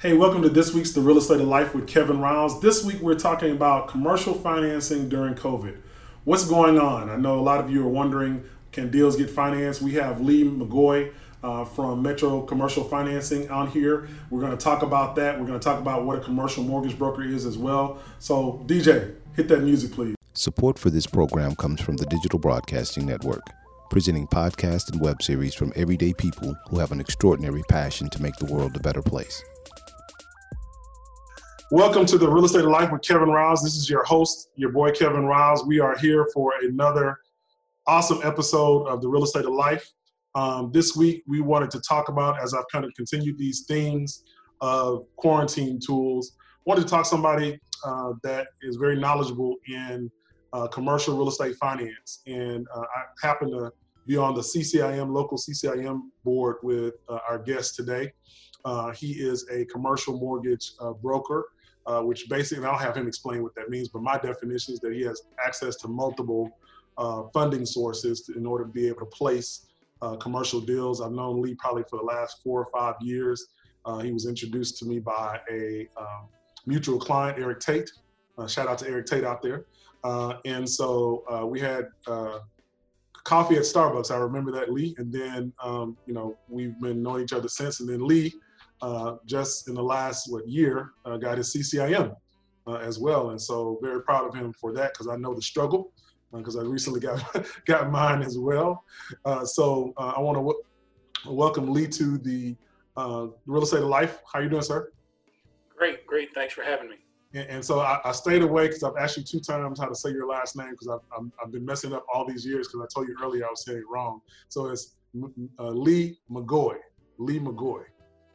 Hey, welcome to this week's The Real Estate of Life with Kevin Riles. This week we're talking about commercial financing during COVID. What's going on? I know a lot of you are wondering can deals get financed? We have Leigh McGaughy uh, from Metro Commercial Financing on here. We're going to talk about that. We're going to talk about what a commercial mortgage broker is as well. So, DJ, hit that music, please. Support for this program comes from the Digital Broadcasting Network, presenting podcasts and web series from everyday people who have an extraordinary passion to make the world a better place. Welcome to the Real Estate of Life with Kevin Riles. This is your host, your boy Kevin Riles. We are here for another awesome episode of the Real Estate of Life. Um, this week, we wanted to talk about, as I've kind of continued these themes of quarantine tools, wanted to talk to somebody uh, that is very knowledgeable in uh, commercial real estate finance. And uh, I happen to be on the CCIM, local CCIM board with uh, our guest today. Uh, he is a commercial mortgage uh, broker uh, which basically, I'll have him explain what that means, but my definition is that he has access to multiple uh, funding sources in order to be able to place uh, commercial deals. I've known Leigh probably for the last four or five years. Uh, he was introduced to me by a um, mutual client, Eric Tate. Uh, shout out to Eric Tate out there. Uh, and so we had coffee at Starbucks. I remember that, Leigh. And then, um, you know, we've been knowing each other since. And then Leigh uh, just in the last what year uh, got his CCIM uh, as well, and so very proud of him for that because I know the struggle because uh, I recently got got mine as well. Uh, so uh, I want to w- welcome Leigh to the Real Estate of Life. How you doing, sir? Great, great. Thanks for having me. And, and so I, I, stayed away because I've asked you two times how to say your last name because I've, I've, been messing up all these years because I told you earlier I was saying it wrong. So it's Leigh McGaughy. Leigh McGaughy.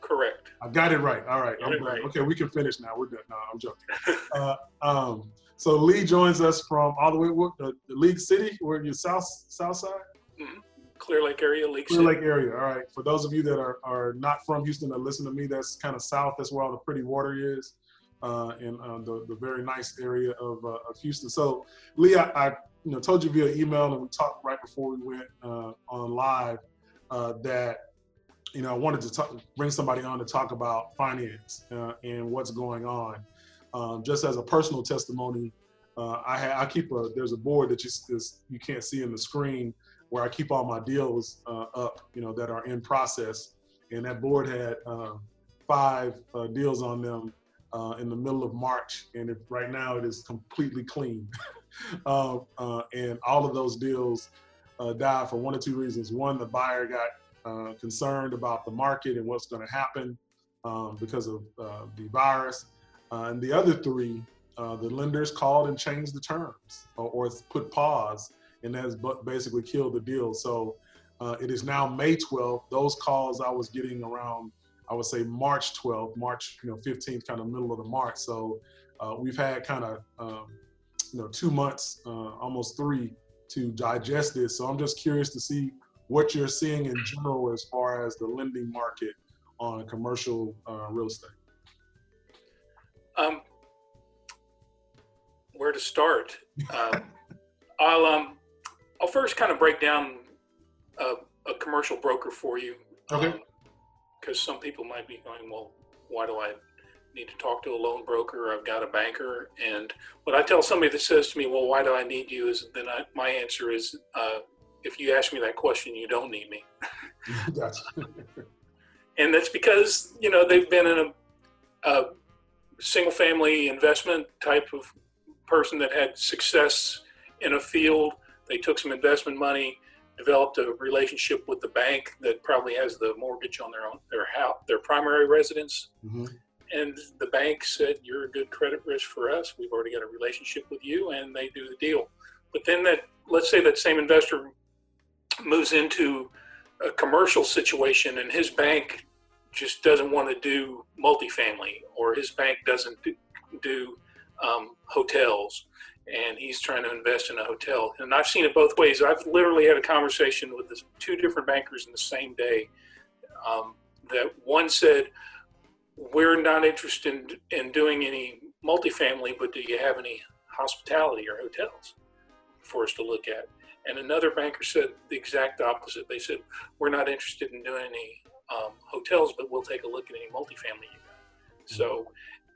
Correct. I got it right. All right. right. Okay, we can finish now. We're done. No, I'm joking. uh, um, so Leigh joins us from all the way uh, the League City. Where you south south side? Mm-hmm. Clear Lake area, League Clear City. Lake area. All right. For those of you that are, are not from Houston that listen to me, that's kind of south. That's where all the pretty water is, uh, in uh, the the very nice area of, uh, of Houston. So Leigh, I, I, you know told you via email and we talked right before we went uh, on live that you know, I wanted to talk, bring somebody on to talk about finance uh, and what's going on. Um, just as a personal testimony, uh, I, ha- I keep a there's a board that you you can't see in the screen where I keep all my deals uh, up, you know, that are in process, and that board had um, five uh, deals on them uh, in the middle of March, and right now it is completely clean, uh, and all of those deals died for one or two reasons. One, the buyer got uh, concerned about the market and what's going to happen um, because of uh, the virus. Uh, and the other three, uh, the lenders called and changed the terms or, or put pause, and that's basically killed the deal. So uh, it is now May 12th. Those calls I was getting around, I would say March 12th, March you know 15th, kind of middle of the March. So we've had kind of um, you know two months, almost three, to digest this. So I'm just curious to see what you're seeing in general as far as the lending market on commercial uh, real estate. Um, where to start? Uh, I'll um, I'll first kind of break down a, a commercial broker for you. Okay. Because um, some people might be going, well, why do I need to talk to a loan broker? I've got a banker. And what I tell somebody that says to me, well, why do I need you? Is then I, my answer is uh, if you ask me that question, you don't need me. and that's because you know they've been in a, a, single family investment type of person that had success in a field. They took some investment money, developed a relationship with the bank that probably has the mortgage on their own their house, their primary residence. Mm-hmm. And the bank said, "You're a good credit risk for us. We've already got a relationship with you," and they do the deal. But then that, let's say that same investor moves into a commercial situation and his bank just doesn't want to do multifamily or his bank doesn't do, um, hotels and he's trying to invest in a hotel. And I've seen it both ways. I've literally had a conversation with this, two different bankers in the same day. Um, that one said, "We're not interested in, in doing any multifamily, but do you have any hospitality or hotels for us to look at?" And another banker said the exact opposite. They said, We're not interested in doing any um, hotels, but we'll take a look at any multifamily you got. So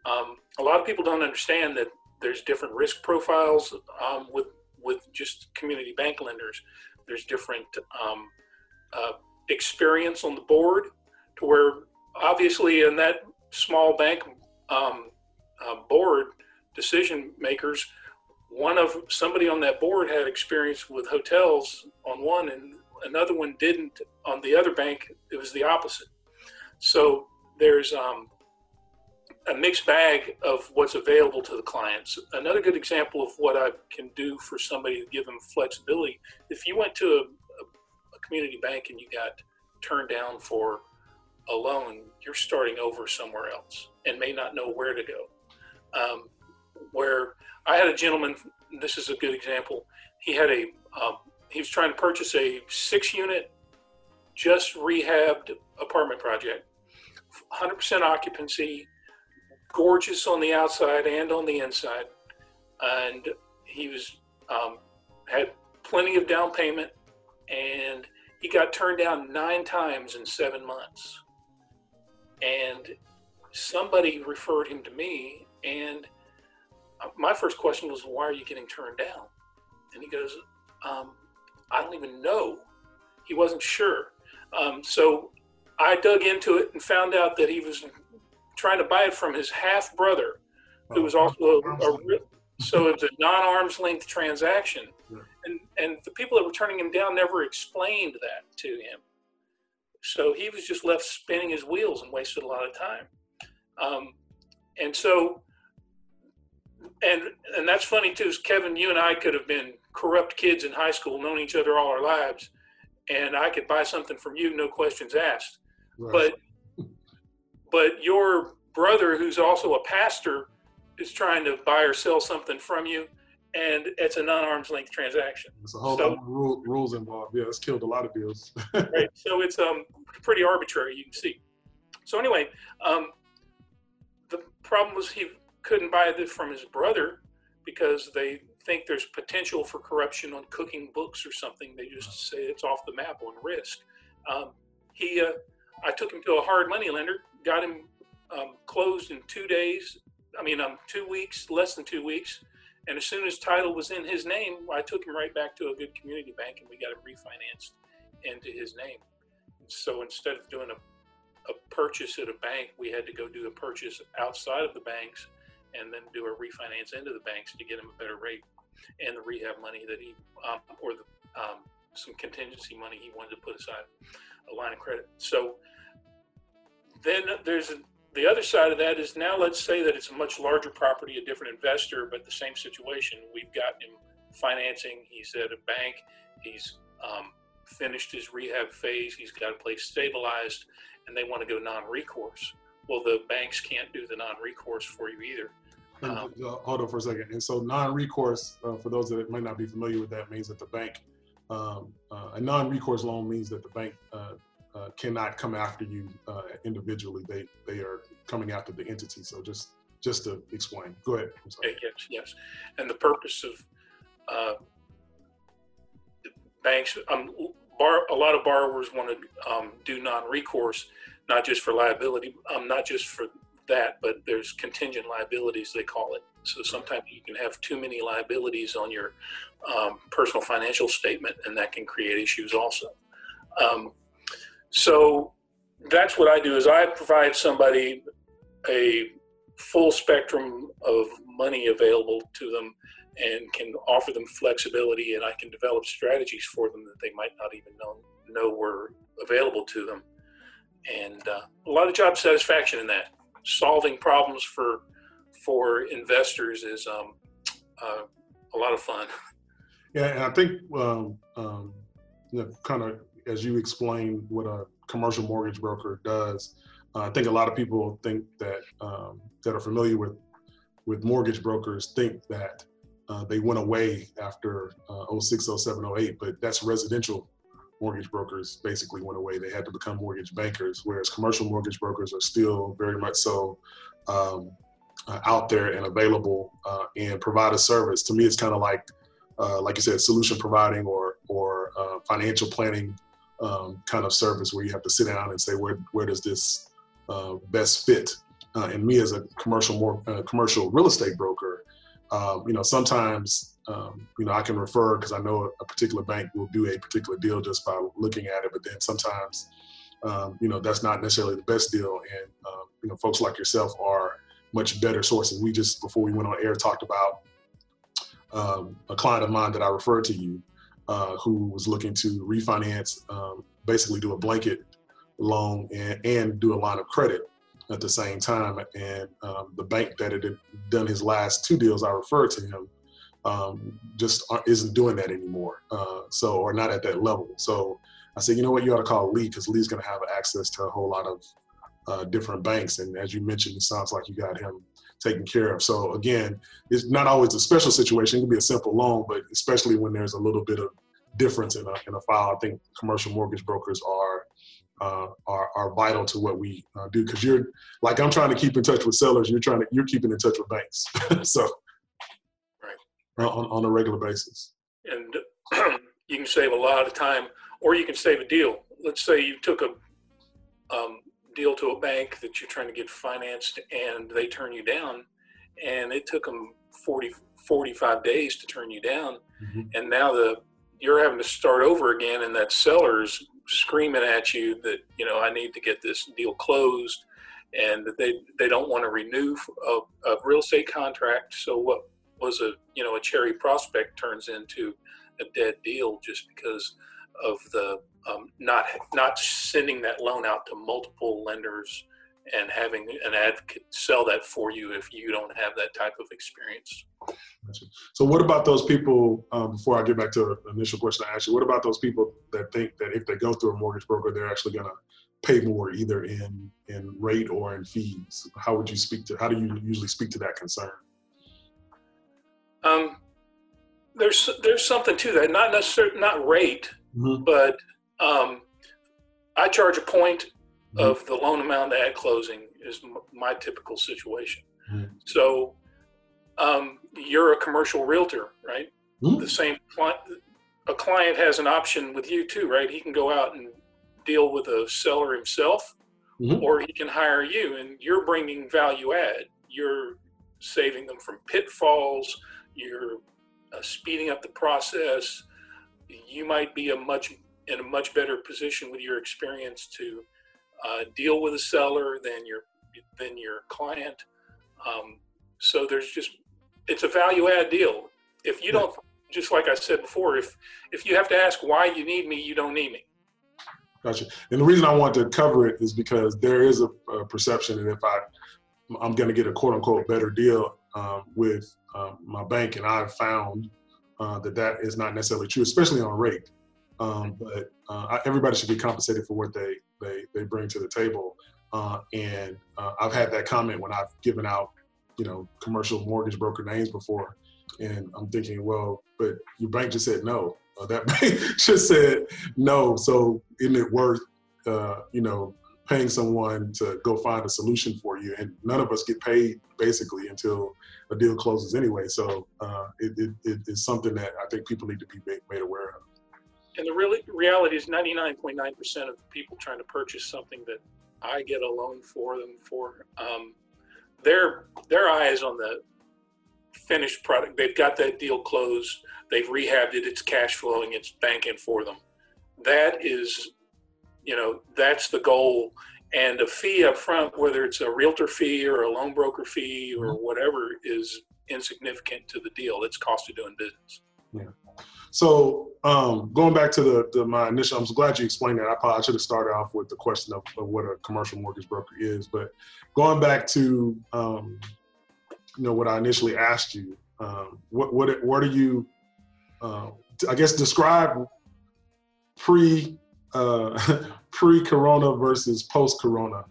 um, a lot of people don't understand that there's different risk profiles um, with with just community bank lenders. There's different um, uh, experience on the board to where obviously in that small bank um, uh, board decision makers, one of somebody on that board had experience with hotels on one and another one didn't on the other bank. It was the opposite. So there's um, a mixed bag of what's available to the clients. Another good example of what I can do for somebody to give them flexibility. If you went to a, a, community bank and you got turned down for a loan, you're starting over somewhere else and may not know where to go. Um, where I had a gentleman, this is a good example. He had a, um, he was trying to purchase a six unit, just rehabbed apartment project, 100% occupancy, gorgeous on the outside and on the inside. And he was, um, had plenty of down payment and he got turned down nine times in seven months. And somebody referred him to me. And my first question was, Why are you getting turned down? And he goes, um, I don't even know. He wasn't sure. Um, so I dug into it and found out that he was trying to buy it from his half brother, who was also a, a so it's a non-arm's length transaction, and and the people that were turning him down never explained that to him. So he was just left spinning his wheels and wasted a lot of time. Um, and so, and and that's funny too. Is Kevin, you and I could have been corrupt kids in high school, known each other all our lives, and I could buy something from you, no questions asked. Right. But but your brother, who's also a pastor, is trying to buy or sell something from you, and it's a non-arm's length transaction. There's a whole so, lot of rule, rules involved. Yeah, it's killed a lot of deals. right. So it's um pretty arbitrary. You can see. So anyway, um, the problem was he couldn't buy this from his brother because they think there's potential for corruption on cooking books or something. They just say it's off the map on risk. Um, he, uh, I took him to a hard money lender, got him um, closed in two days. I mean, um, two weeks, less than two weeks. And as soon as title was in his name, I took him right back to a good community bank and we got him refinanced into his name. So instead of doing a, a purchase at a bank, we had to go do a purchase outside of the banks and then do a refinance into the banks to get him a better rate and the rehab money that he, um, or the, um, some contingency money he wanted to put aside, a line of credit. So then there's a, the other side of that is now let's say that it's a much larger property, a different investor, but the same situation. We've got him financing. He's at a bank. He's um, finished his rehab phase. He's got a place stabilized, and they want to go non-recourse. Well, the banks can't do the non-recourse for you either. Um, uh, hold on for a second. And so non-recourse, uh, for those that might not be familiar with that, means that the bank, um, uh, a non-recourse loan means that the bank uh, uh, cannot come after you uh, individually. They they are coming after the entity. So just just to explain. Go ahead. Yes, yes. And the purpose of banks, um, bar, a lot of borrowers want to um, do non-recourse, not just for liability, um, not just for that, but there's contingent liabilities, they call it. So sometimes you can have too many liabilities on your um, personal financial statement, and that can create issues also. Um, so that's what I do is I provide somebody a full spectrum of money available to them and can offer them flexibility and I can develop strategies for them that they might not even know, know were available to them. And uh, a lot of job satisfaction in that solving problems for for investors is um, uh, a lot of fun. Yeah, and I think um, um, kind of as you explain what a commercial mortgage broker does, uh, I think a lot of people think that um, that are familiar with with mortgage brokers think that uh, they went away after uh, 06, 07, 08, but that's residential mortgage brokers basically went away. They had to become mortgage bankers, whereas commercial mortgage brokers are still very much so um, uh, out there and available uh, and provide a service. To me, it's kind of like, uh, like you said, solution providing or or uh, financial planning um, kind of service where you have to sit down and say where where does this uh, best fit uh, and me as a commercial more commercial real estate broker, um, you know, sometimes um, you know I can refer because I know a particular bank will do a particular deal just by looking at it, but then sometimes um, you know that's not necessarily the best deal, and um, you know folks like yourself are much better sources. We just before we went on air talked about um, a client of mine that I referred to you, uh, who was looking to refinance, um, basically do a blanket loan and, and do a line of credit at the same time. And um, the bank that had done his last two deals, I referred to him, um, just isn't doing that anymore. Uh, so, or not at that level. So I said, you know what, you ought to call Leigh because Leigh's going to have access to a whole lot of uh, different banks. And as you mentioned, it sounds like you got him taken care of. So again, it's not always a special situation. It can be a simple loan, but especially when there's a little bit of difference in a, in a file, I think commercial mortgage brokers are uh, are, are vital to what we uh, do because you're like I'm trying to keep in touch with sellers. You're trying to you're keeping in touch with banks. so right on, on a regular basis. And you can save a lot of time, or you can save a deal. Let's say you took a um, deal to a bank that you're trying to get financed, and they turn you down, and it took them 40 45 days to turn you down, mm-hmm. and now the you're having to start over again, and that seller's screaming at you that you know I need to get this deal closed, and that they they don't want to renew a, a real estate contract. So what was a you know a cherry prospect turns into a dead deal just because of the um, not not sending that loan out to multiple lenders and having an advocate sell that for you if you don't have that type of experience. So, what about those people? Um, before I get back to the initial question I asked you, what about those people that think that if they go through a mortgage broker, they're actually going to pay more either in in rate or in fees? How would you speak to? How do you usually speak to that concern? Um, there's there's something to that. Not necessarily not rate, mm-hmm. but um, I charge a point mm-hmm. of the loan amount at closing is my typical situation. Mm-hmm. So um, you're a commercial realtor, right? Mm-hmm. The same client, a client has an option with you too, right? He can go out and deal with a seller himself, mm-hmm. or he can hire you, and you're bringing value add. You're saving them from pitfalls. You're uh, speeding up the process. You might be a much in a much better position with your experience to uh, deal with a seller than your than your client. Um, so there's just it's a value add deal. If you don't, just like I said before, if if you have to ask why you need me, you don't need me. Gotcha. And the reason I want to cover it is because there is a, a perception that if I I'm going to get a quote unquote better deal um, with um, my bank, and I've found uh, that that is not necessarily true, especially on rate. Um, but uh, everybody should be compensated for what they they, they bring to the table. Uh, and uh, I've had that comment when I've given out, you know, commercial mortgage broker names before, and I'm thinking, well, but your bank just said no. Uh, that bank just said no. So isn't it worth, uh, you know, paying someone to go find a solution for you? And none of us get paid basically until a deal closes anyway. So uh, it, it, it is something that I think people need to be made aware of and the really reality is 99.9% of the people trying to purchase something that I get a loan for them for, um, their their eyes on the finished product. They've got that deal closed. They've rehabbed it. It's cash flowing. It's banking for them. That is, you know, that's the goal. And a fee up front, whether it's a realtor fee or a loan broker fee or mm-hmm. whatever, is insignificant to the deal. It's cost of doing business. Yeah. So um, going back to the, the, my initial, I'm glad you explained that. I probably should have started off with the question of, of what a commercial mortgage broker is, but going back to um, you know what I initially asked you, um, what what what are you? Uh, I guess describe pre uh, pre Corona versus post Corona,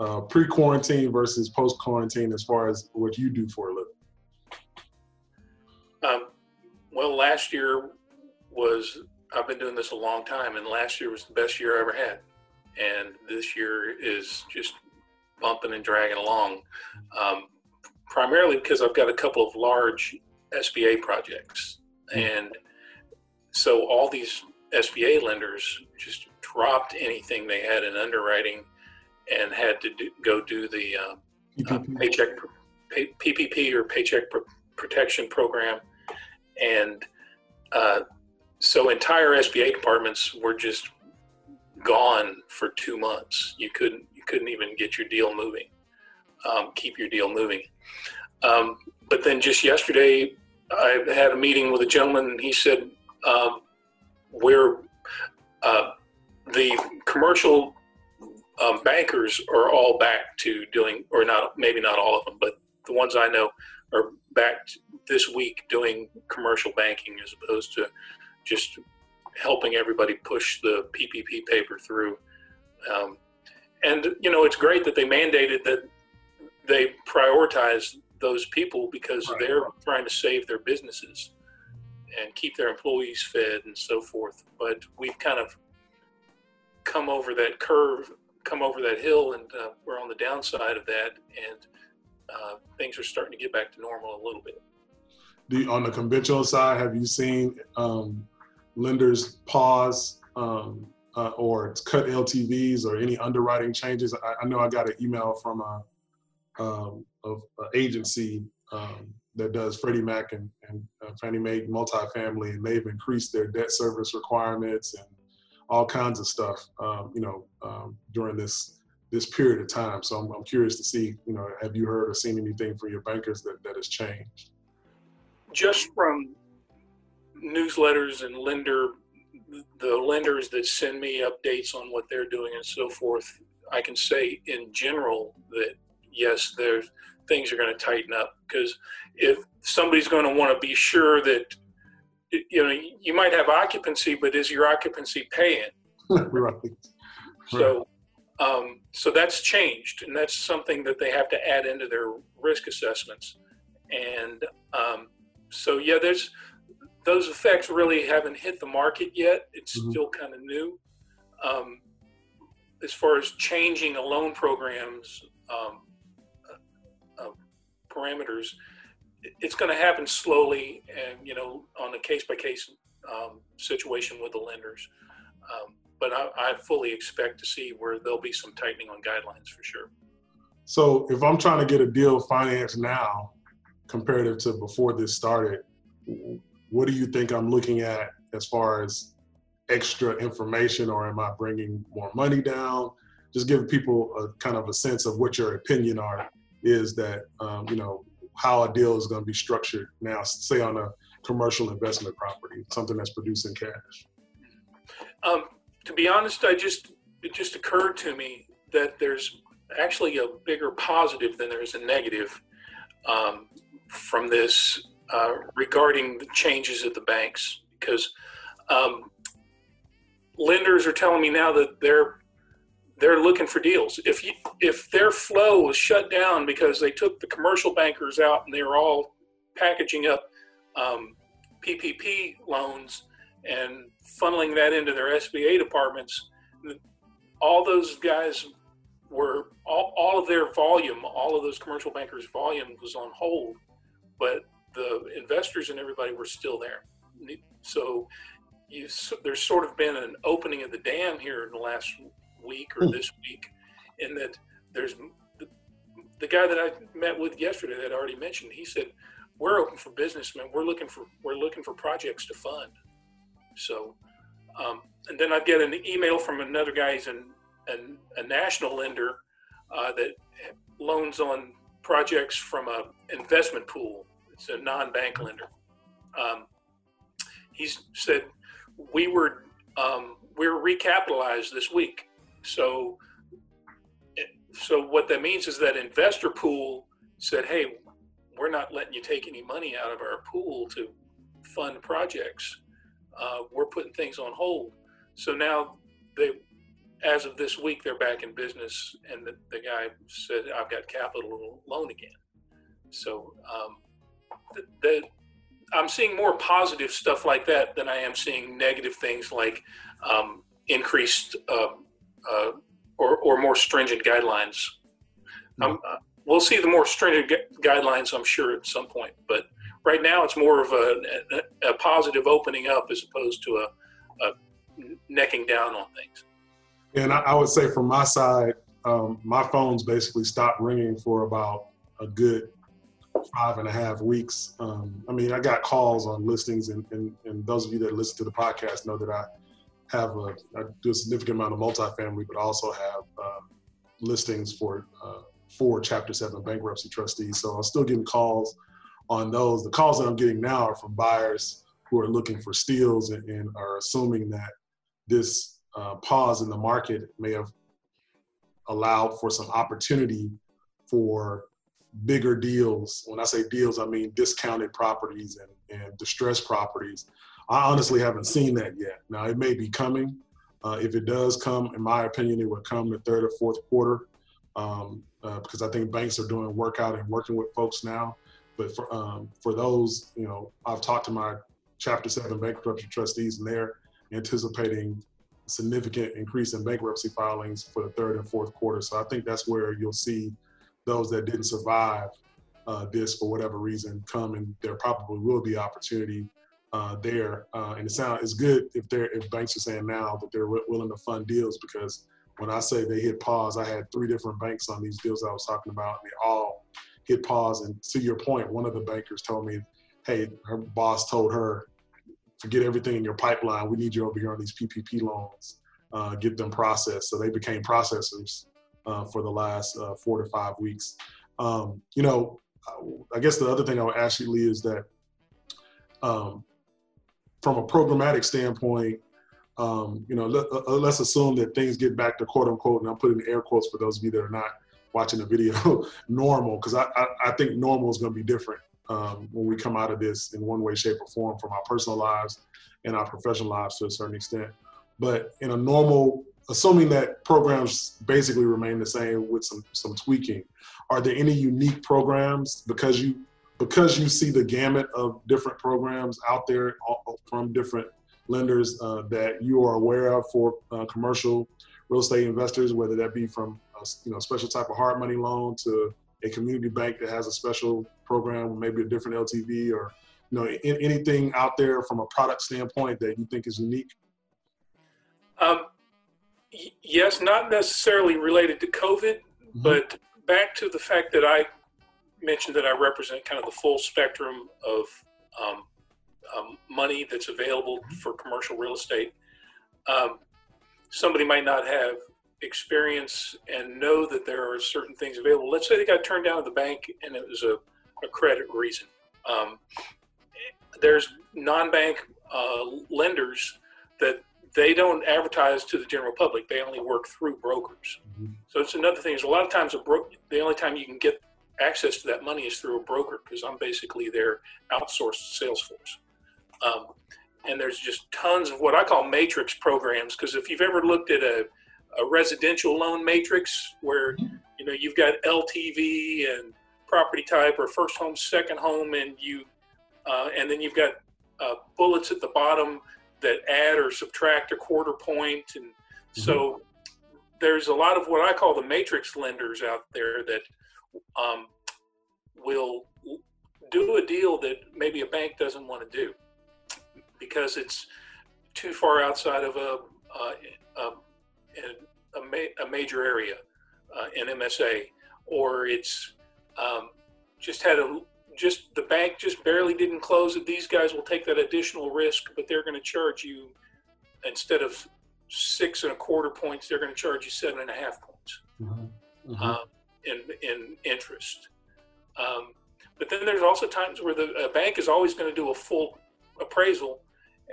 uh, pre quarantine versus post quarantine, as far as what you do for a living. Um, well, last year was I've been doing this a long time, and last year was the best year I ever had, and this year is just bumping and dragging along. Um, primarily because I've got a couple of large SBA projects, hmm. and so all these SBA lenders just dropped anything they had in underwriting and had to do, go do the uh, uh, paycheck pay, PPP or Paycheck Protection Program, and uh, so entire SBA departments were just gone for two months. You couldn't you couldn't even get your deal moving, um, keep your deal moving. Um, but then just yesterday, I had a meeting with a gentleman, and he said um, we're uh, the commercial um, bankers are all back to doing, or not, maybe not all of them, but the ones I know are back this week doing commercial banking as opposed to just helping everybody push the PPP paper through. Um, and you know, it's great that they mandated that they prioritize those people because right. they're trying to save their businesses and keep their employees fed and so forth. But we've kind of come over that curve, come over that hill, and uh, we're on the downside of that, and uh, things are starting to get back to normal a little bit. You, on the conventional side, have you seen um, lenders pause um, uh, or cut LTVs or any underwriting changes? I, I know I got an email from a, um, an agency um, that does Freddie Mac and, and uh, Fannie Mae multifamily, and they've increased their debt service requirements and all kinds of stuff, um, you know, um, during this this period of time. So I'm, I'm, curious to see, you know, have you heard or seen anything from your bankers that, that has changed? Just from newsletters and lender, the lenders that send me updates on what they're doing and so forth, I can say in general that yes, there's things are going to tighten up because if somebody's going to want to be sure that you know you might have occupancy, but is your occupancy paying? right. So, um, so that's changed, and that's something that they have to add into their risk assessments. And um, so, yeah, there's those effects really haven't hit the market yet. It's mm-hmm. still kind of new. Um, as far as changing a loan programs, um, parameters, it's going to happen slowly and you know on a case by case situation with the lenders. Um, but I, I, fully expect to see where there'll be some tightening on guidelines for sure. So if I'm trying to get a deal financed now, comparative to before this started, what do you think I'm looking at as far as extra information, or am I bringing more money down? Just give people a kind of a sense of what your opinion are is that um, you know how a deal is going to be structured now, say on a commercial investment property, something that's producing cash. Um, to be honest, I just it just occurred to me that there's actually a bigger positive than there's a negative um, from this uh, regarding the changes at the banks because um, lenders are telling me now that they're they're looking for deals. If you, if their flow was shut down because they took the commercial bankers out and they were all packaging up um, PPP loans and funneling that into their SBA departments, all those guys were all, all of their volume, all of those commercial bankers' volume was on hold, but the investors and everybody were still there. So you, there's sort of been an opening of the dam here in the last week or hmm. this week, in that there's the, the guy that I met with yesterday that I already mentioned. He said, "We're open for business, man. We're looking for we're looking for projects to fund." So, um, and then I get an email from another guy. He's an, an a national lender uh, that loans on projects from a investment pool. It's a non-bank lender. Um, he said we were um, we are recapitalized this week. So, so what that means is that investor pool said, "Hey, we're not letting you take any money out of our pool to fund projects. Uh, we're putting things on hold." So now they, as of this week, they're back in business, and the, the guy said, "I've got capital loan again." So um, the I'm seeing more positive stuff like that than I am seeing negative things like um, increased uh, uh, or, or more stringent guidelines. Hmm. Um, uh, we'll see the more stringent gu- guidelines, I'm sure, at some point. But right now, it's more of a, a, a positive opening up as opposed to a, a necking down on things. And I, I would say from my side, um, my phone's basically stopped ringing for about a good five and a half weeks. Um, I mean, I got calls on listings, and, and, and those of you that listen to the podcast know that I have a, I do a significant amount of multifamily, but also have uh, listings for uh, four Chapter 7 bankruptcy trustees. So I'm still getting calls on those. The calls that I'm getting now are from buyers who are looking for steals and, and are assuming that this uh, pause in the market may have allowed for some opportunity for bigger deals. When I say deals, I mean discounted properties and, and distressed properties. I honestly haven't seen that yet. Now, it may be coming. Uh, if it does come, in my opinion, it would come the third or fourth quarter um, uh, because I think banks are doing workout and working with folks now. But for um, for those, you know, I've talked to my Chapter Seven bankruptcy trustees, and they're anticipating significant increase in bankruptcy filings for the third and fourth quarter. So I think that's where you'll see those that didn't survive uh, this for whatever reason come, and there probably will be opportunity uh, there. Uh, and it sounds it's good if they're if banks are saying now that they're w- willing to fund deals because when I say they hit pause, I had three different banks on these deals I was talking about, and they all hit pause. And to your point, one of the bankers told me, "Hey, her boss told her, forget everything in your pipeline. We need you over here on these PPP loans. Uh, get them processed." So they became processors uh, for the last uh, four to five weeks. Um, you know, I guess the other thing I would ask you, Leigh, is that um, from a programmatic standpoint, um, you know, let, us uh, assume that things get back to quote unquote, and I'm putting air quotes for those of you that are not watching the video, normal, because I, I, I, think normal is going to be different um, when we come out of this in one way, shape, or form from our personal lives and our professional lives to a certain extent. But in a normal, assuming that programs basically remain the same with some some tweaking, are there any unique programs because you because you see the gamut of different programs out there from different lenders uh, that you are aware of for uh, commercial real estate investors, whether that be from a, you know special type of hard money loan to a community bank that has a special program, maybe a different LTV, or you know in, anything out there from a product standpoint that you think is unique. Um, yes, not necessarily related to COVID, mm-hmm. but back to the fact that I mentioned that I represent kind of the full spectrum of um, um, money that's available for commercial real estate. Um, somebody might not have experience and know that there are certain things available. Let's say they got turned down at the bank and it was a, a credit reason. Um, there's non-bank uh, lenders that they don't advertise to the general public. They only work through brokers. Mm-hmm. So it's another thing. Is a lot of times a bro- the only time you can get access to that money is through a broker because I'm basically their outsourced sales force. Um, and there's just tons of what I call matrix programs because if you've ever looked at a, a residential loan matrix where you know you've got LTV and property type or first home, second home, and you uh, and then you've got uh, bullets at the bottom that add or subtract a quarter point, and mm-hmm. so there's a lot of what I call the matrix lenders out there that um, will do a deal that maybe a bank doesn't want to do because it's too far outside of a uh, a, a, ma- a, major area, uh, an MSA, or it's um, just had a just the bank just barely didn't close it. These guys will take that additional risk, but they're going to charge you instead of six and a quarter points, they're going to charge you seven and a half points mm-hmm. Mm-hmm. Um, in in interest. Um, but then there's also times where the bank is always going to do a full appraisal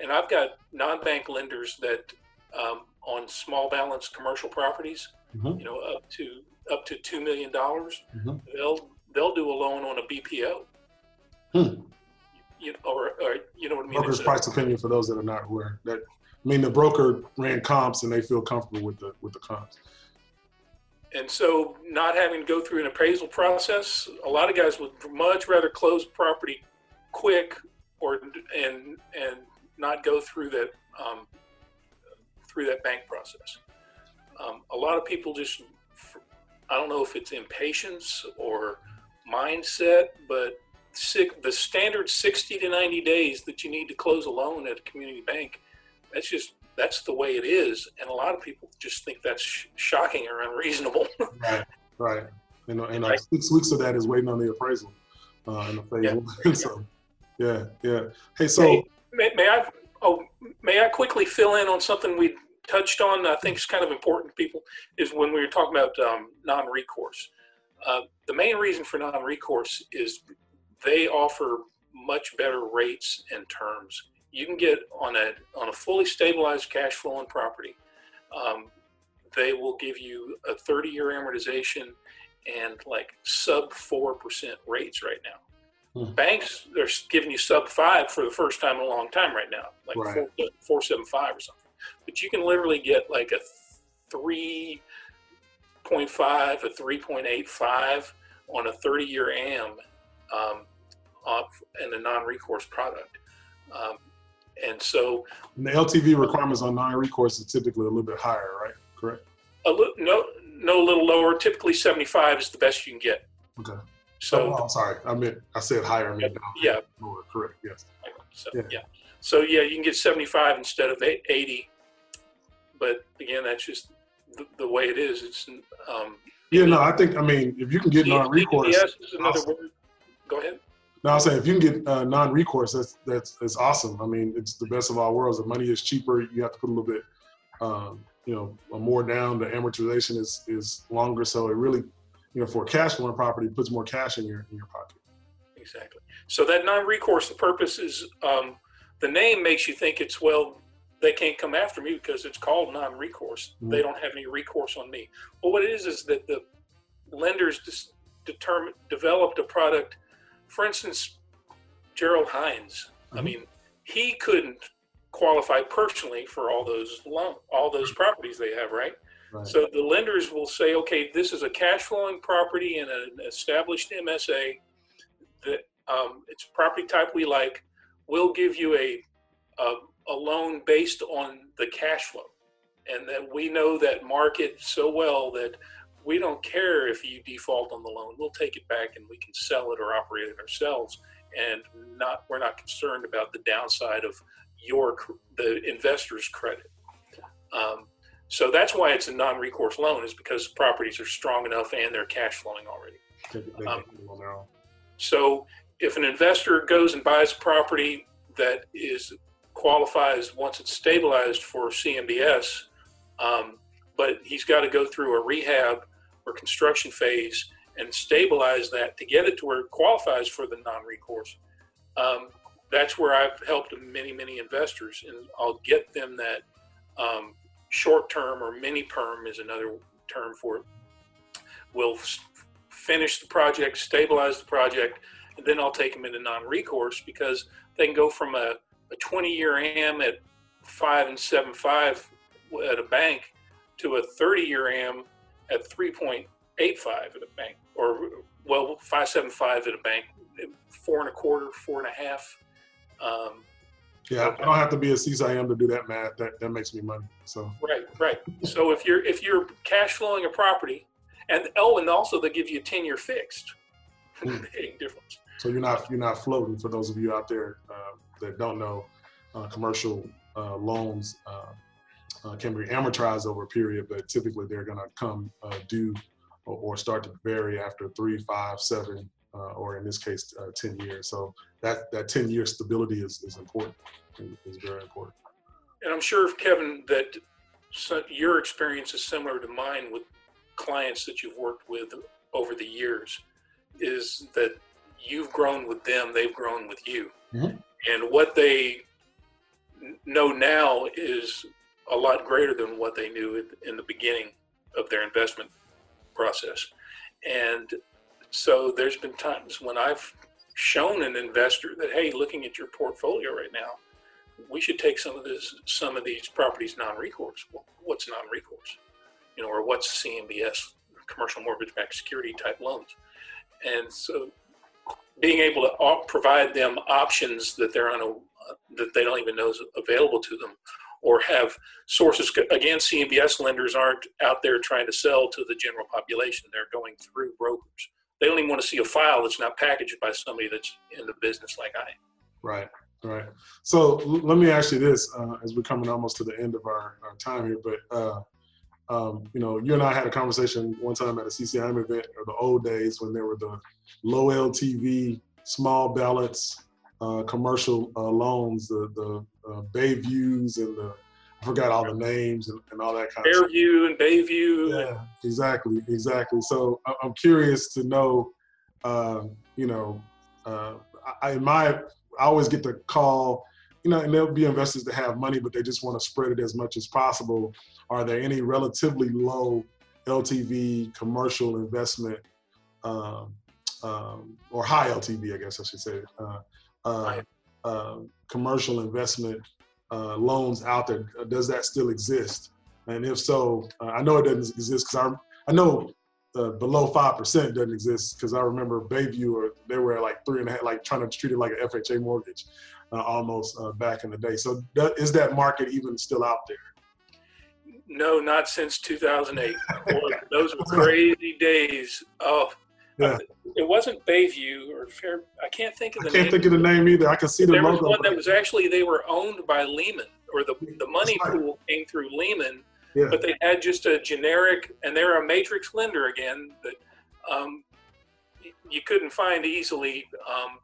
and I've got non-bank lenders that um, on small balance commercial properties, mm-hmm. you know, up to up to two million dollars, mm-hmm. they'll they'll do a loan on a BPO. Hmm. You know, or, or, you know what I mean? Broker's price opinion for those that are not aware. That I mean, the broker ran comps and they feel comfortable with the with the comps. And so, not having to go through an appraisal process, a lot of guys would much rather close property quick or and and not go through that um, through that bank process. Um, a lot of people just I don't know if it's impatience or mindset, but sick, the standard 60 to 90 days that you need to close a loan at a community bank, that's just that's the way it is, and a lot of people just think that's sh- shocking or unreasonable. right, right. And, and like right. six weeks of that is waiting on the appraisal uh, in the phase yeah. so, yeah, yeah. Hey, so hey, may, may, I? Oh, may I quickly fill in on something we touched on? I think is kind of important to people is when we were talking about um, non-recourse. Uh, the main reason for non-recourse is they offer much better rates and terms. You can get on a on a fully stabilized cash flowing property. Um, they will give you a 30 year amortization and like sub four percent rates right now. Hmm. Banks are giving you sub five for the first time in a long time right now, like right. four, four seven five or something. But you can literally get like a three point five, a three point eight five on a 30 year AM um, and a non-recourse product. Um, and so and the LTV requirements on non-recourse is typically a little bit higher, right? Correct. A little, no, no, a little lower. Typically, 75 is the best you can get. Okay. So oh, I'm sorry. I meant I said higher. I meant. Yeah. Lower. Correct. Yes. So, yeah. yeah. So yeah, you can get 75 instead of 80. But again, that's just the, the way it is. It's um, yeah. No, I think I mean if you can get non-recourse. Yes, is another word. Go ahead. No, I'm saying if you can get uh, non-recourse, that's that's that's awesome. I mean, it's the best of all worlds. The money is cheaper. You have to put a little bit, um, you know, more down. The amortization is is longer, so it really, you know, for a cash flowing property, puts more cash in your in your pocket. Exactly. So that non-recourse, the purpose is um, the name makes you think it's well, they can't come after me because it's called non-recourse. Mm-hmm. They don't have any recourse on me. Well, what it is is that the lenders just determined developed a product for instance, Gerald Hines. Mm-hmm. I mean, he couldn't qualify personally for all those loan, all those properties they have, right? right? So the lenders will say, okay, this is a cash flowing property in an established MSA. That um, it's property type we like. We'll give you a, a a loan based on the cash flow, and that we know that market so well that we don't care if you default on the loan. We'll take it back and we can sell it or operate it ourselves. And not we're not concerned about the downside of your the investor's credit. Um, so that's why it's a non-recourse loan is because properties are strong enough and they're cash flowing already. Um, so if an investor goes and buys a property that is qualifies once it's stabilized for CMBS, um, but he's got to go through a rehab or construction phase and stabilize that to get it to where it qualifies for the non-recourse. Um, that's where I've helped many, many investors, and I'll get them that um, short-term or mini-perm is another term for it. We'll finish the project, stabilize the project, and then I'll take them into non-recourse because they can go from a, a 20-year AM at five and seven five at a bank to a 30-year AM at 3.85 at a bank, or well, 575 at a bank, four and a quarter, four and a half. Um, yeah, I don't have to be a CCIM to do that math. That that makes me money. So right, right. so if you're if you're cash flowing a property, and oh, and also they give you a 10 year fixed. Mm. Big difference. So you're not you're not floating. For those of you out there uh, that don't know, uh, commercial uh, loans uh, can be amortized over a period, but typically they're going to come uh, due or, or, start to vary after three, five, seven, uh, or in this case, uh, 10 years. So that, that 10 year stability is, is important, is very important. And I'm sure, Kevin, that your experience is similar to mine with clients that you've worked with over the years, is that you've grown with them, they've grown with you. Mm-hmm. And what they know now is a lot greater than what they knew in the beginning of their investment process. And so there's been times when I've shown an investor that, hey, looking at your portfolio right now, we should take some of this, some of these properties non-recourse. Well, what's non-recourse? You know, or what's CMBS, commercial mortgage-backed security type loans? And so, being able to uh, provide them options that they're on a that they don't even know is available to them or have sources again cmbs lenders aren't out there trying to sell to the general population. They're going through brokers. They don't want to see a file that's not packaged by somebody that's in the business like i am. Right Right. So let me ask you this, uh, as we're coming almost to the end of our, our time here, but uh, um, you know, you and I had a conversation one time at a CCIM event, or the old days when there were the low LTV, small balance, uh, commercial uh, loans, the the uh, Bayviews and the I forgot all the names and, and all that kind Fairview of. Fairview and Bayview. Yeah, exactly, exactly. So I'm curious to know, uh, you know, uh, I, in my, I always get the call, you know, and there'll be investors that have money, but they just want to spread it as much as possible. Are there any relatively low LTV commercial investment, um, um, or high LTV, I guess I should say, uh, uh, uh, commercial investment uh, loans out there? Does that still exist? And if so, uh, I know it doesn't exist because I I know uh, below five percent doesn't exist because I remember Bayview or they were at like three and a half, like trying to treat it like an FHA mortgage uh, almost uh, back in the day. So that, is that market even still out there? No, not since 2008. those were crazy days. Oh, yeah. it wasn't Bayview or Fair. I can't think of the. I can't name. think of the name either. I can see the there logo. was one that was actually they were owned by Lehman, or the the money right. pool came through Lehman, yeah. but they had just a generic, and they're a matrix lender again that um, you couldn't find easily um,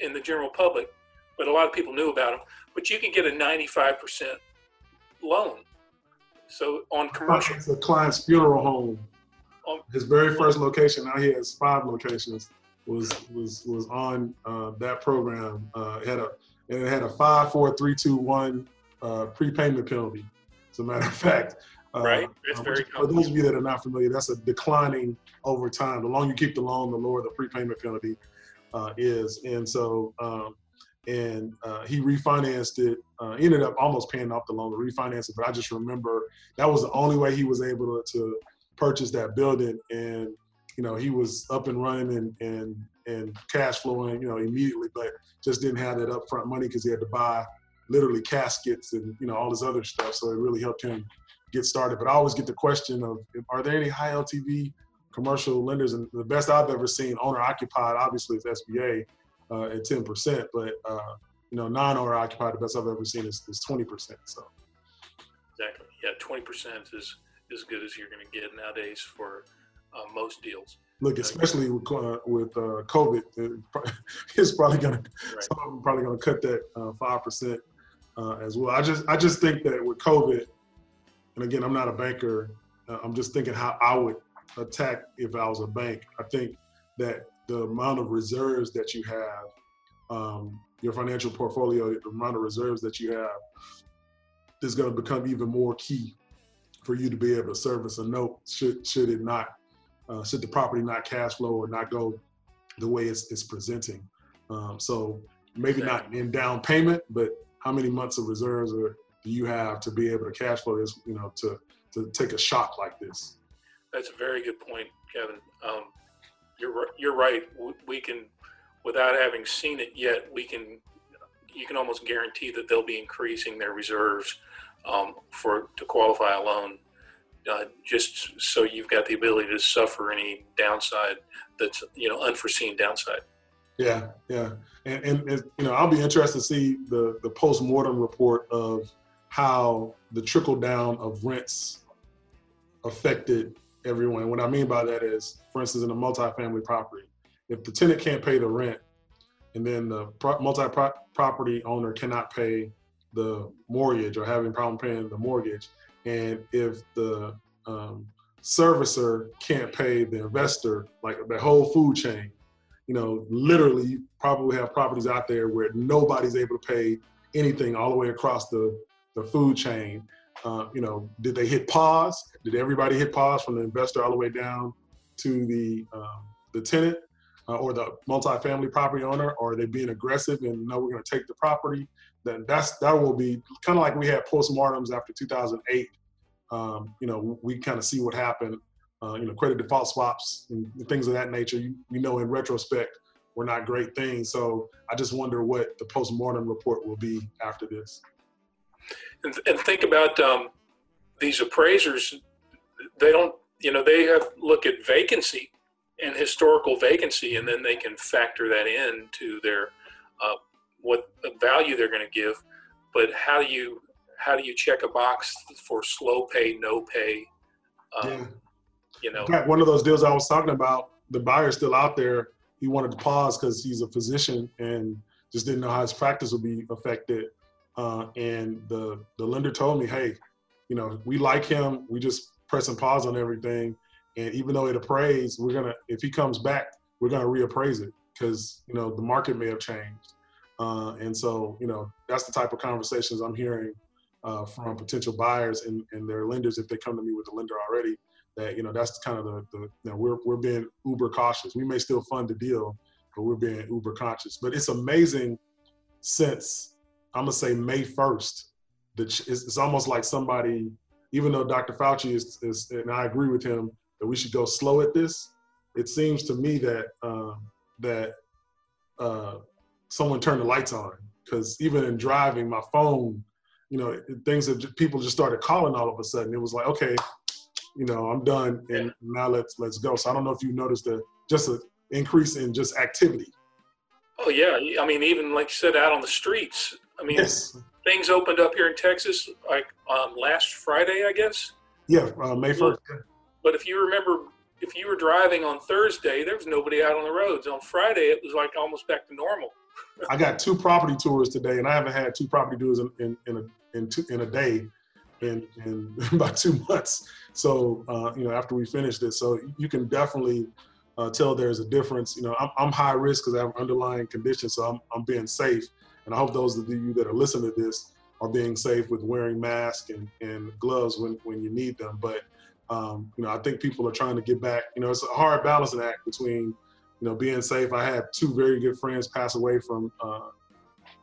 in the general public, but a lot of people knew about them. But you could get a 95% loan. So on commercial, it's a client's funeral home his very first location. Now he has five locations. Was was was on uh, that program. Uh, it had a and it had a five, four, three, two, one uh, prepayment penalty. As a matter of fact, uh, right. That's very for those of you that are not familiar, that's a declining over time. The longer you keep the loan, the lower the prepayment penalty uh, is. And so, um, and uh, he refinanced it. Uh, ended up almost paying off the loan to refinance it. But I just remember that was the only way he was able to, to purchased that building and you know he was up and running and and and cash flowing you know immediately but just didn't have that upfront money because he had to buy literally caskets and you know all this other stuff. So it really helped him get started. But i always get the question of are there any high ltv commercial lenders? And the best i've ever seen owner occupied obviously is sba uh, at 10% but uh, you know non-owner occupied the best i've ever seen is, is 20% so. Exactly. Yeah 20% is as good as you're going to get nowadays for uh, most deals. Look, especially with uh, with uh, COVID, it's probably going to some probably going to cut that uh, five percent uh, as well. I just I just think that with COVID, and again, I'm not a banker. Uh, I'm just thinking how I would attack if I was a bank. I think that the amount of reserves that you have, um, your financial portfolio, the amount of reserves that you have, is going to become even more key for you to be able to service a note should should it not uh, should the property not cash flow or not go the way it's, it's presenting. Um, so maybe not in down payment, but how many months of reserves are, do you have to be able to cash flow this, you know, to, to take a shock like this? That's a very good point, Kevin. Um, you're, you're right. We can, without having seen it yet, we can, you can almost guarantee that they'll be increasing their reserves um, for to qualify a loan, uh, just so you've got the ability to suffer any downside that's you know unforeseen downside. Yeah, yeah, and, and, and you know I'll be interested to see the the post mortem report of how the trickle down of rents affected everyone. What I mean by that is, for instance, in a multifamily property, if the tenant can't pay the rent, and then the multi-property owner cannot pay the mortgage or having problem paying the mortgage, and if the um, servicer can't pay the investor, like the whole food chain, you know, literally you probably have properties out there where nobody's able to pay anything all the way across the, the food chain. Uh, you know, did they hit pause? Did everybody hit pause from the investor all the way down to the um, the tenant uh, or the multifamily property owner? Or are they being aggressive and no, we're going to take the property? Then that's that will be kind of like we had postmortems after 2008. Um, you know, we kind of see what happened. Uh, you know, credit default swaps and things of that nature. You, we know in retrospect were not great things. So I just wonder what the postmortem report will be after this. And, and think about um, these appraisers. They don't, you know, they have look at vacancy and historical vacancy, and then they can factor that in to their uh, what value they're going to give, but how do you how do you check a box for slow pay, no pay? Um, yeah. You know, fact, one of those deals I was talking about, the buyer's still out there. He wanted to pause because he's a physician and just didn't know how his practice would be affected. Uh, and the the lender told me, hey, you know, we like him. We just press and pause on everything. And even though it appraised, we're gonna if he comes back, we're gonna reappraise it because you know the market may have changed. Uh, and so you know that's the type of conversations I'm hearing uh, from potential buyers and, and their lenders if they come to me with a lender already. That you know that's kind of the, the you know, we're we're being uber cautious. We may still fund the deal, but we're being uber conscious. But it's amazing since I'm gonna say May 1st. That it's, it's almost like somebody, even though Dr. Fauci is, is, and I agree with him that we should go slow at this. It seems to me that uh, that uh, someone turned the lights on because even in driving, my phone, you know, things that people just started calling all of a sudden. It was like, okay, you know, I'm done, and now let's let's go. So I don't know if you noticed a just an increase in just activity. Oh yeah, I mean, even like you said, out on the streets. I mean, yes. things opened up here in Texas like um, last Friday, I guess. Yeah, uh, May first. But if you remember, if you were driving on Thursday, there was nobody out on the roads. On Friday, it was like almost back to normal. I got two property tours today, and I haven't had two property tours in in, in a in, two, in a day in in about two months. So uh, you know, after we finish this, so you can definitely uh, tell there's a difference. You know, I'm, I'm high risk because I have underlying conditions, so I'm I'm being safe, and I hope those of you that are listening to this are being safe with wearing masks and, and gloves when, when you need them. But um, you know, I think people are trying to get back. You know, it's a hard balancing act between, you know, being safe. I had two very good friends pass away from uh,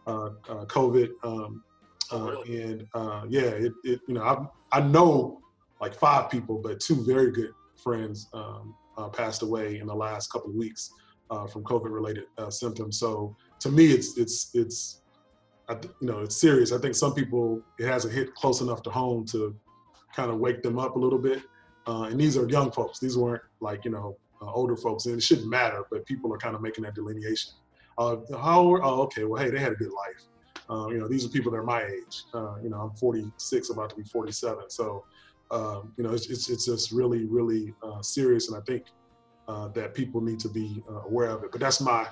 uh, uh, COVID, um, uh, and uh, yeah, it, it, you know, I I know like five people, but two very good friends um, uh, passed away in the last couple of weeks from COVID-related symptoms. So to me, it's it's it's you know it's serious. I think some people it hasn't hit close enough to home to kind of wake them up a little bit. Uh, and these are young folks. These weren't like, you know, uh, older folks. And it shouldn't matter, but people are kind of making that delineation. Uh, how, oh, okay, well, hey, they had a good life. Uh, you know, these are people that are my age. Uh, you know, I'm 46, about to be 47. So, um, you know, it's, it's, it's, just really, really uh, serious. And I think that people need to be aware of it. But that's my,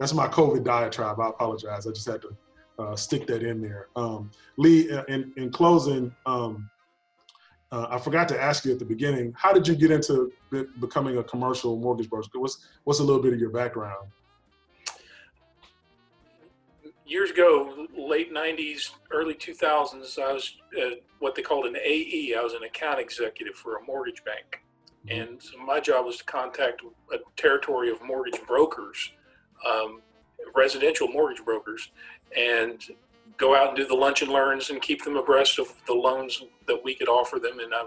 that's my COVID diatribe. I apologize. I just had to stick that in there. Um, Leigh, in, in closing, um, uh, I forgot to ask you at the beginning, how did you get into be- becoming a commercial mortgage broker? What's, what's a little bit of your background? Years ago, late 90s, early 2000s, I was uh, what they called an AE. I was an account executive for a mortgage bank. Mm-hmm. And so my job was to contact a territory of mortgage brokers, um, residential mortgage brokers, and go out and do the lunch and learns and keep them abreast of the loans that we could offer them and uh,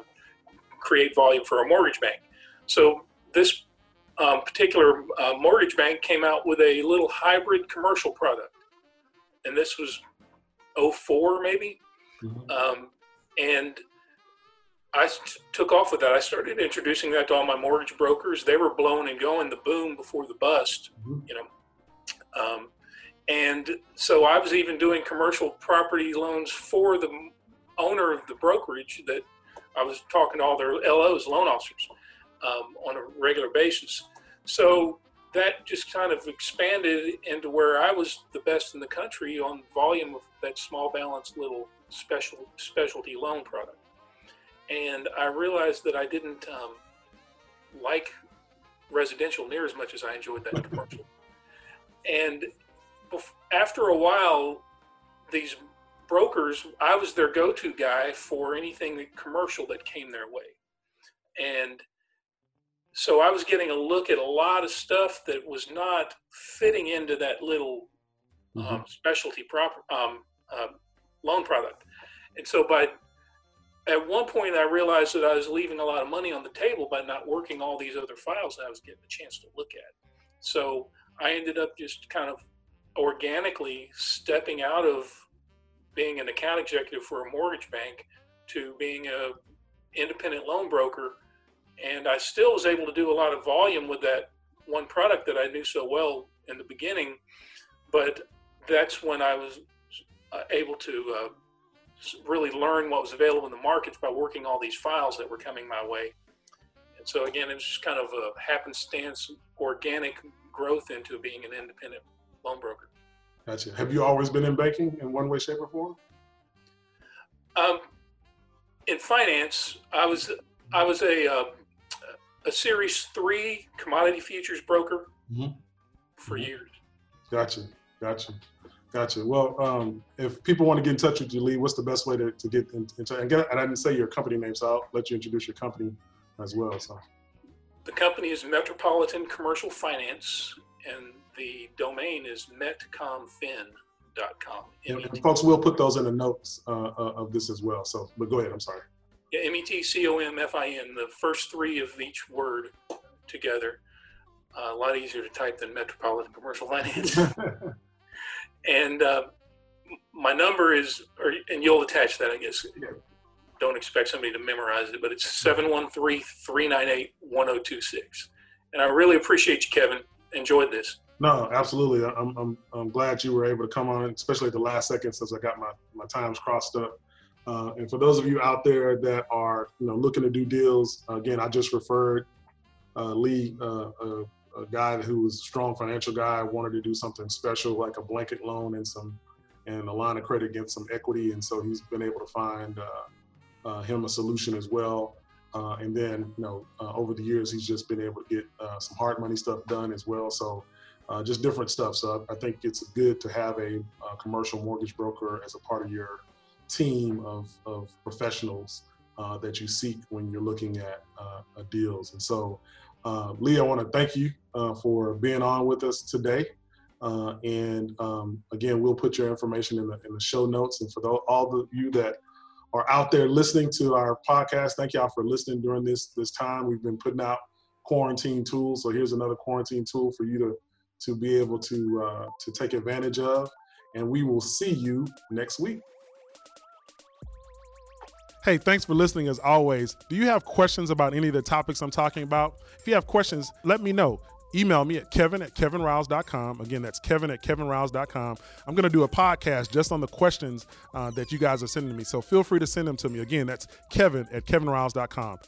create volume for our mortgage bank. So this um, particular uh, mortgage bank came out with a little hybrid commercial product, and this was 04 maybe, mm-hmm. um, and I took off with that. I started introducing that to all my mortgage brokers. They were blown and going the boom before the bust, mm-hmm. you know. Um, and so I was even doing commercial property loans for the owner of the brokerage that I was talking to all their LOs, loan officers, um, on a regular basis. So that just kind of expanded into where I was the best in the country on volume of that small balance little special specialty loan product. And I realized that I didn't um, like residential near as much as I enjoyed that commercial. and after a while, these brokers, I was their go-to guy for anything commercial that came their way, and so I was getting a look at a lot of stuff that was not fitting into that little mm-hmm. um, specialty prop, um, um, loan product, and so by at one point I realized that I was leaving a lot of money on the table by not working all these other files that I was getting a chance to look at. So I ended up just kind of organically stepping out of being an account executive for a mortgage bank to being a independent loan broker and I still was able to do a lot of volume with that one product that I knew so well in the beginning but that's when I was uh, able to uh, really learn what was available in the markets by working all these files that were coming my way. And so again, it was just kind of a happenstance, organic growth into being an independent loan broker. Gotcha. Have you always been in banking in one way, shape, or form? Um, in finance, I was I was a uh, a Series Three commodity futures broker mm-hmm. for mm-hmm. years. Gotcha, gotcha, gotcha. Well, um, if people want to get in touch with you, Leigh, what's the best way to, to get in, touch? And, get, and I didn't say your company name, so I'll let you introduce your company as well. So, the company is Metropolitan Commercial Finance, and the domain is metcomfin.com. And, and folks, we'll put those in the notes uh, uh, of this as well. So, but go ahead. I'm sorry. Yeah, M E T C O M F I N. The first three of each word together. Uh, a lot easier to type than Metropolitan Commercial Finance. and uh, my number is, or, and you'll attach that, I guess. Yeah. Don't expect somebody to memorize it, but it's 713 398 1026. And I really appreciate you, Kevin. Enjoyed this. No, absolutely. I'm, I'm, I'm glad you were able to come on, especially at the last second since I got my, my times crossed up. Uh, and for those of you out there that are you know looking to do deals, again, I just referred uh, Leigh, uh, a, a, guy who was a strong financial guy, wanted to do something special like a blanket loan and some and a line of credit against some equity, and so he's been able to find uh, uh, him a solution as well. Uh, and then you know over the years, he's just been able to get some hard money stuff done as well. So. Just different stuff. So I, think it's good to have a, a commercial mortgage broker as a part of your team of, of professionals uh, that you seek when you're looking at uh, deals. And so, uh, Leigh, I want to thank you uh, for being on with us today. Uh, and um, again, we'll put your information in the, in the show notes. And for the, all of you that are out there listening to our podcast, thank y'all for listening during this this time. We've been putting out quarantine tools, so here's another quarantine tool for you to to be able to uh, to take advantage of. And we will see you next week. Hey, thanks for listening as always. Do you have questions about any of the topics I'm talking about? If you have questions, let me know. Email me at kevin at kevinriles.com. Again, that's kevin at kevinriles.com. I'm going to do a podcast just on the questions uh, that you guys are sending me. So feel free to send them to me. Again, that's kevin at kevinriles.com.